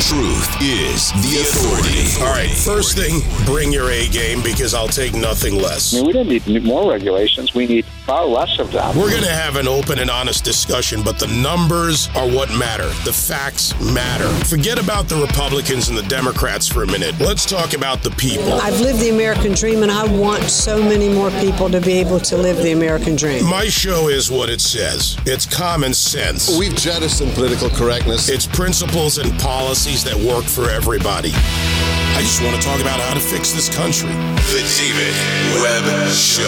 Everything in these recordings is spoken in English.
Truth is the authority. All right, first thing, bring your A game because I'll take nothing less. I mean, we don't need more regulations. We need far less of them. We're going to have an open and honest discussion, but the numbers are what matter. The facts matter. Forget about the Republicans and the Democrats for a minute. Let's talk about the people. I've lived the American dream, and I want so many more people to be able to live the American dream. My show is what it says. It's common sense. We've jettisoned political correctness. It's principles and policies that work for everybody. I just want to talk about how to fix this country. The David Webb Show.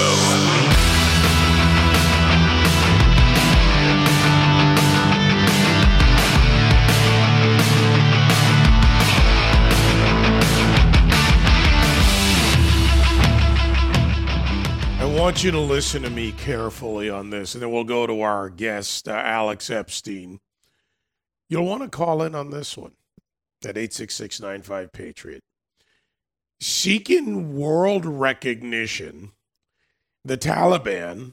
I want you to listen to me carefully on this, and then we'll go to our guest, uh, Alex Epstein. You'll want to call in on this one at 86695 Patriot. Seeking world recognition, the Taliban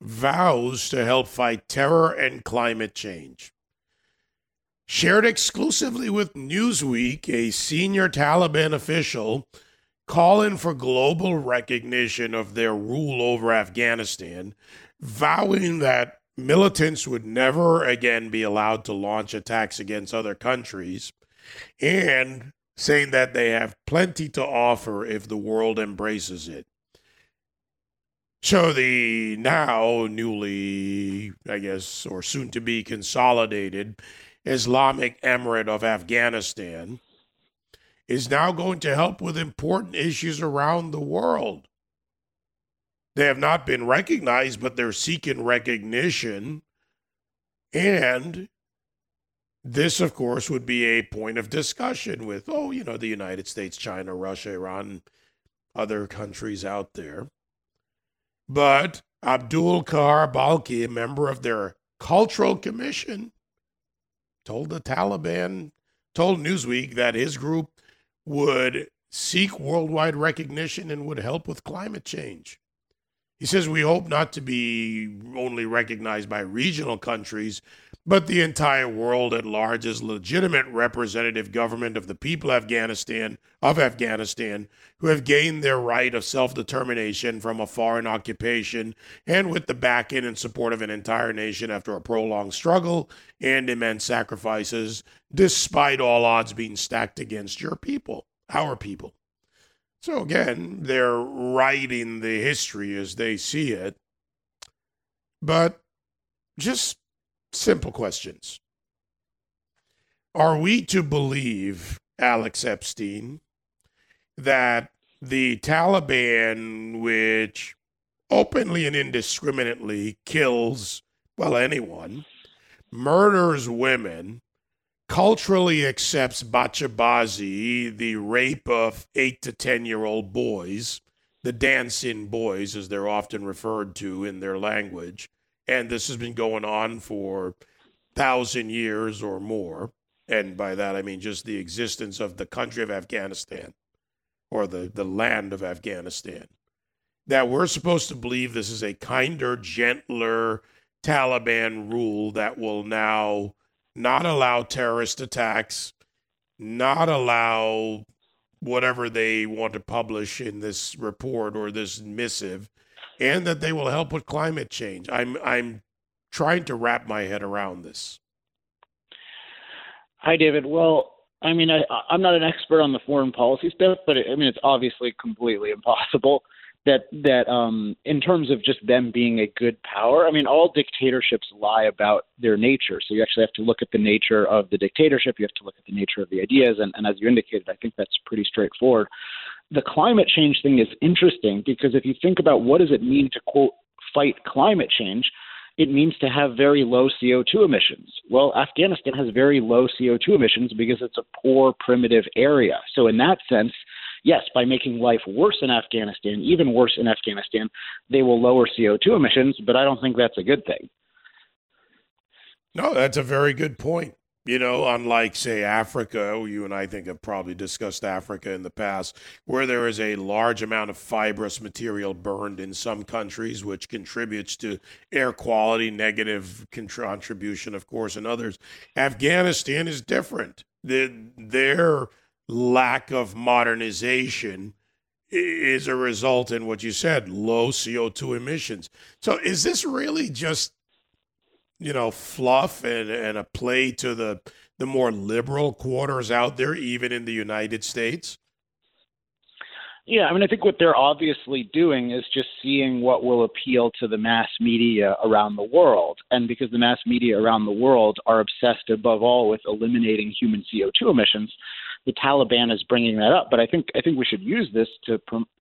vows to help fight terror and climate change. Shared exclusively with Newsweek, a senior Taliban official calling for global recognition of their rule over Afghanistan, vowing that militants would never again be allowed to launch attacks against other countries, and saying that they have plenty to offer if the world embraces it. So the now newly, I guess, or soon to be consolidated Islamic Emirate of Afghanistan is now going to help with important issues around the world. They have not been recognized, but they're seeking recognition. And this, of course, would be a point of discussion with, oh, you know, the United States, China, Russia, Iran, other countries out there. But Abdul Kahar Balkhi, a member of their cultural commission, told the Taliban, told Newsweek that his group would seek worldwide recognition and would help with climate change. He says, We hope not to be only recognized by regional countries, but the entire world at large as legitimate representative government of the people of Afghanistan, of Afghanistan, who have gained their right of self-determination from a foreign occupation and with the backing and support of an entire nation after a prolonged struggle and immense sacrifices, despite all odds being stacked against your people, our people. So again, they're writing the history as they see it. But just simple questions. Are we to believe, Alex Epstein, that the Taliban, which openly and indiscriminately kills, well, anyone, murders women, culturally accepts bachabazi, the rape of eight to 10 year old boys, the dancing boys, as they're often referred to in their language. And this has been going on for thousand years or more. And by that, I mean just the existence of the country of Afghanistan or the, the land of Afghanistan. That we're supposed to believe this is a kinder, gentler Taliban rule that will now not allow terrorist attacks, not allow whatever they want to publish in this report or this missive, and that they will help with climate change. I'm I'm trying to wrap my head around this. Hi, David. Well, I mean, I, I'm not an expert on the foreign policy stuff, but I mean, it's obviously completely impossible that that um, in terms of just them being a good power, I mean, all dictatorships lie about their nature. So you actually have to look at the nature of the dictatorship. You have to look at the nature of the ideas, and, and as you indicated, I think that's pretty straightforward. The climate change thing is interesting because if you think about what does it mean to quote fight climate change, it means to have very low CO2 emissions. Well, Afghanistan has very low CO2 emissions because it's a poor, primitive area. So in that sense yes, by making life worse in Afghanistan, even worse in Afghanistan, they will lower CO2 emissions, but I don't think that's a good thing. No, that's a very good point. You know, unlike, say, Africa, you and I think have probably discussed Africa in the past, where there is a large amount of fibrous material burned in some countries, which contributes to air quality, negative contribution, of course, in others. Afghanistan is different. The, their lack of modernization is a result in what you said low CO2 emissions. So, is this really just you know, fluff and, and a play to the the more liberal quarters out there, even in the United States? Yeah, I mean, I think what they're obviously doing is just seeing what will appeal to the mass media around the world. And because the mass media around the world are obsessed above all with eliminating human CO2 emissions, the Taliban is bringing that up. But I think I think we should use this to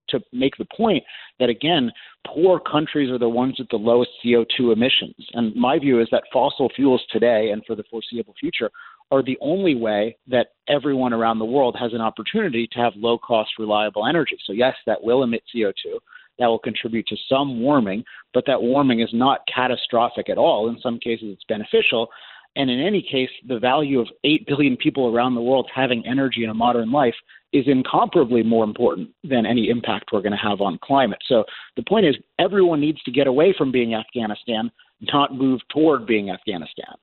to make the point that again, poor countries are the ones with the lowest CO2 emissions. And my view is that fossil fuels today and for the foreseeable future are the only way that everyone around the world has an opportunity to have low cost, reliable energy. So, yes, that will emit CO2. That will contribute to some warming, but that warming is not catastrophic at all. In some cases, it's beneficial. And in any case, the value of 8 billion people around the world having energy in a modern life is incomparably more important than any impact we're going to have on climate. So the point is, everyone needs to get away from being Afghanistan, not move toward being Afghanistan.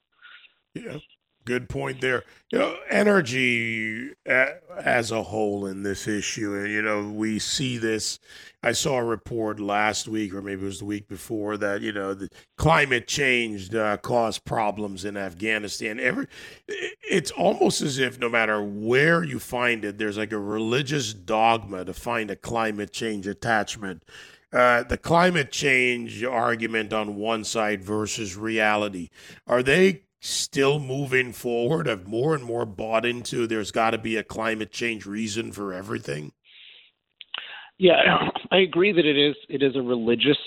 Yeah, good point there. You know, energy uh, as a whole in this issue, and you know, we see this. I saw a report last week, or maybe it was the week before, that you know the climate change uh, caused problems in Afghanistan. Every, it's almost as if no matter where you find it, there's like a religious dogma to find a climate change attachment. Uh, the climate change argument on one side versus reality. Are they still moving forward have more and more bought into there's got to be a climate change reason for everything? Yeah i agree that it is it is a religious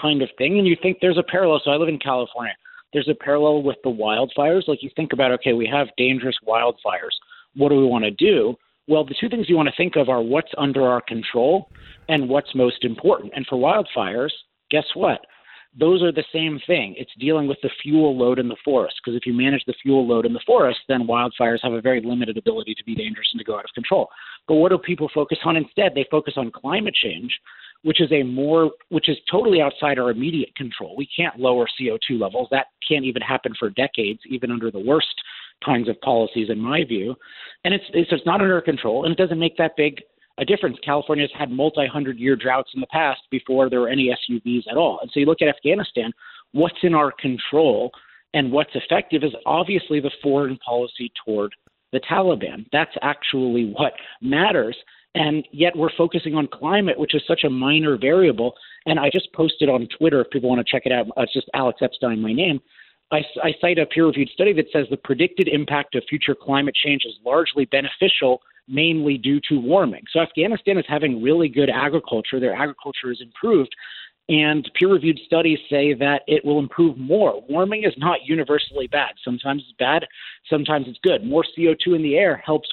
kind of thing and you think there's a parallel so i live in california. There's a parallel with the wildfires like you think about okay we have dangerous wildfires. What do we want to do? Well the two things you want to think of are what's under our control and what's most important. And for wildfires guess what those are the same thing. It's dealing with the fuel load in the forest. Because if you manage the fuel load in the forest, then wildfires have a very limited ability to be dangerous and to go out of control. But what do people focus on instead? They focus on climate change, which is a more which is totally outside our immediate control. We can't lower CO2 levels. That can't even happen for decades, even under the worst kinds of policies, in my view. And it's it's, it's not under control, and it doesn't make that big a difference. California's had multi hundred year droughts in the past before there were any SUVs at all. And so you look at Afghanistan, what's in our control and what's effective is obviously the foreign policy toward the Taliban. That's actually what matters. And yet we're focusing on climate, which is such a minor variable. And I just posted on Twitter if people want to check it out. Uh, it's just Alex Epstein, my name. I, I cite a peer reviewed study that says the predicted impact of future climate change is largely beneficial mainly due to warming. So Afghanistan is having really good agriculture. Their agriculture is improved. And peer reviewed studies say that it will improve more. Warming is not universally bad. Sometimes it's bad, sometimes it's good. More CO2 in the air helps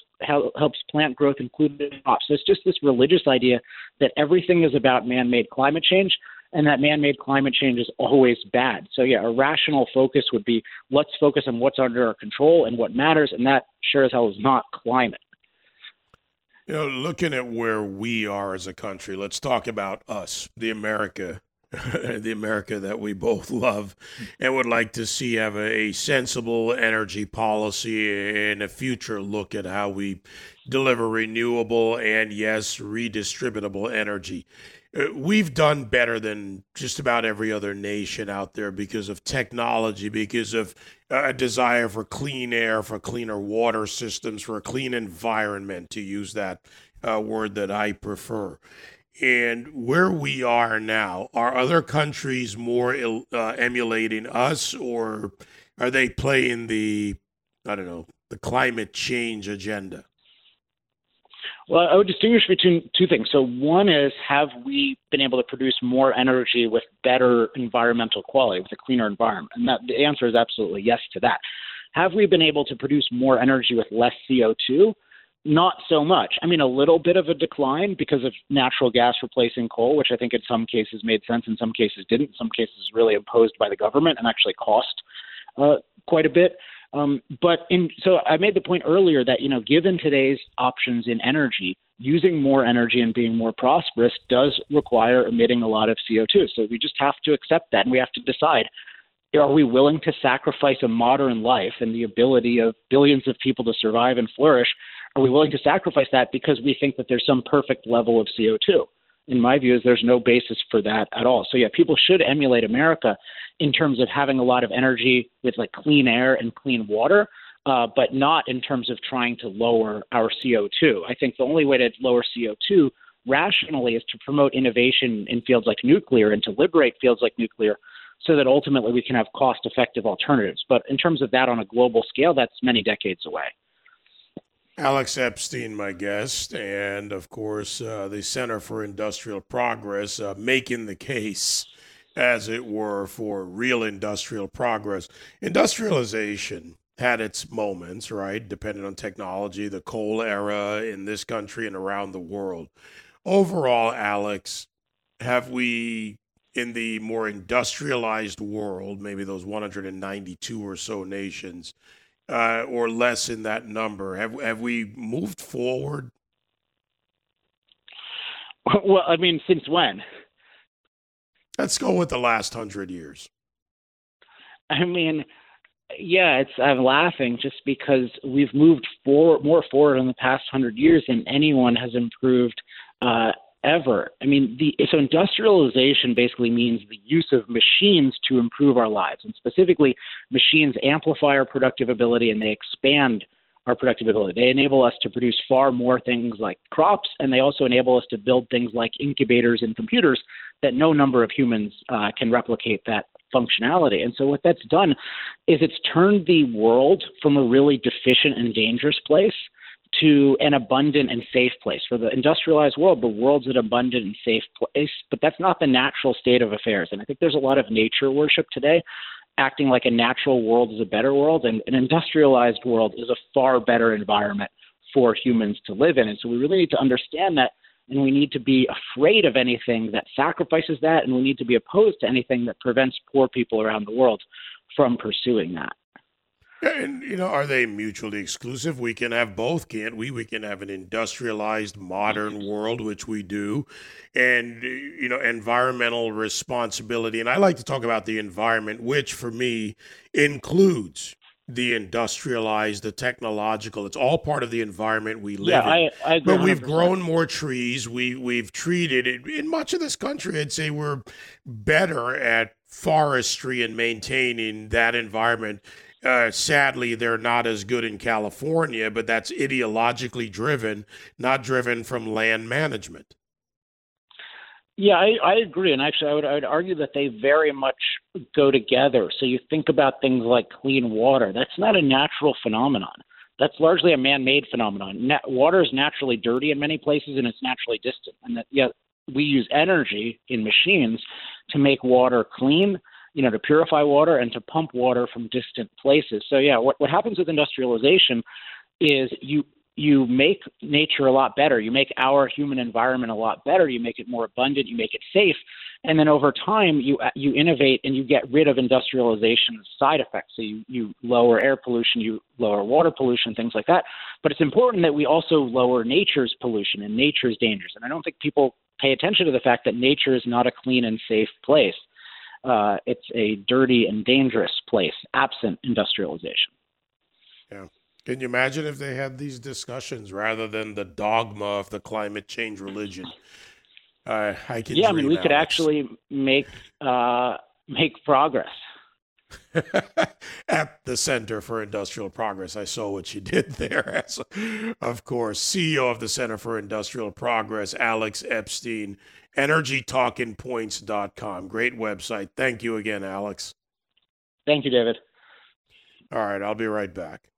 helps plant growth, including crops. So it's just this religious idea that everything is about man made climate change and that man made climate change is always bad. So, yeah, a rational focus would be let's focus on what's under our control and what matters, and that sure as hell is not climate. You know, looking at where we are as a country, let's talk about us, the America, the America that we both love and would like to see have a, sensible energy policy and a future look at how we deliver renewable and, yes, redistributable energy. Uh, we've done better than just about every other nation out there because of technology, because of a desire for clean air, for cleaner water systems, for a clean environment, to use that uh, word that I prefer. And where we are now, are other countries more uh, emulating us, or are they playing the, I don't know, the climate change agenda? Well, I would distinguish between two things. So, one is have we been able to produce more energy with better environmental quality, with a cleaner environment? And that, the answer is absolutely yes to that. Have we been able to produce more energy with less CO2? Not so much. I mean, a little bit of a decline because of natural gas replacing coal, which I think in some cases made sense, in some cases didn't. In some cases, really imposed by the government and actually cost uh, quite a bit. Um, but in so I made the point earlier that you know, given today's options in energy, using more energy and being more prosperous does require emitting a lot of CO2. So we just have to accept that, and we have to decide: are we willing to sacrifice a modern life and the ability of billions of people to survive and flourish? Are we willing to sacrifice that because we think that there's some perfect level of CO2? In my view, is there's no basis for that at all. So yeah, people should emulate America in terms of having a lot of energy with like clean air and clean water, uh, but not in terms of trying to lower our CO2. I think the only way to lower CO2 rationally is to promote innovation in fields like nuclear and to liberate fields like nuclear so that ultimately we can have cost effective alternatives. But in terms of that on a global scale, that's many decades away. Alex Epstein, my guest, and of course, uh, the Center for Industrial Progress, uh, making the case, as it were, for real industrial progress. Industrialization had its moments, right, depending on technology, the coal era in this country and around the world. Overall, Alex, have we, in the more industrialized world, maybe those 192 or so nations, uh, or less in that number? Have have we moved forward? Well, I mean, since when? Let's go with the last hundred years. I mean, yeah, it's I'm laughing just because we've moved forward more forward in the past hundred years than anyone has improved uh, ever. I mean, the so industrialization basically means the use of machines to improve our lives, and specifically, machines amplify our productive ability and they expand our productive ability. They enable us to produce far more things like crops, and they also enable us to build things like incubators and computers that no number of humans uh, can replicate that functionality. And so what that's done is it's turned the world from a really deficient and dangerous place to an abundant and safe place. For the industrialized world, the world's an abundant and safe place, but that's not the natural state of affairs. And I think there's a lot of nature worship today, acting like a natural world is a better world, and an industrialized world is a far better environment for humans to live in. And so we really need to understand that, and we need to be afraid of anything that sacrifices that, and we need to be opposed to anything that prevents poor people around the world from pursuing that. And you know, are they mutually exclusive? We can have both, can't we? We can have an industrialized modern mm-hmm. world, which we do, and you know, environmental responsibility. And I like to talk about the environment, which for me includes the industrialized, the technological. It's all part of the environment we live yeah, in. I, I but we've grown more trees. We we've treated it in much of this country. I'd say we're better at forestry and maintaining that environment uh, sadly, they're not as good in California, but that's ideologically driven, not driven from land management. Yeah, I, I agree, and actually, I would I would argue that they very much go together. So you think about things like clean water. That's not a natural phenomenon. That's largely a man-made phenomenon. Na- water is naturally dirty in many places, and it's naturally distant. And that, we use energy in machines to make water clean you know, to purify water and to pump water from distant places. So yeah, what what happens with industrialization is you you make nature a lot better. You make our human environment a lot better. You make it more abundant. You make it safe, and then over time you you innovate and you get rid of industrialization's side effects. So you you lower air pollution, you lower water pollution, things like that. But it's important that we also lower nature's pollution and nature's dangers. And I don't think people pay attention to the fact that nature is not a clean and safe place uh, it's a dirty and dangerous place absent industrialization. Yeah. Can you imagine if they had these discussions rather than the dogma of the climate change religion? Uh, I can. Yeah, I mean, we could actually make uh, make progress. At the Center for Industrial Progress, I saw what you did there. As, of course, CEO of the Center for Industrial Progress, Alex Epstein energytalkingpoints.com. Great website. Thank you again, Alex. Thank you, David. All right, I'll be right back.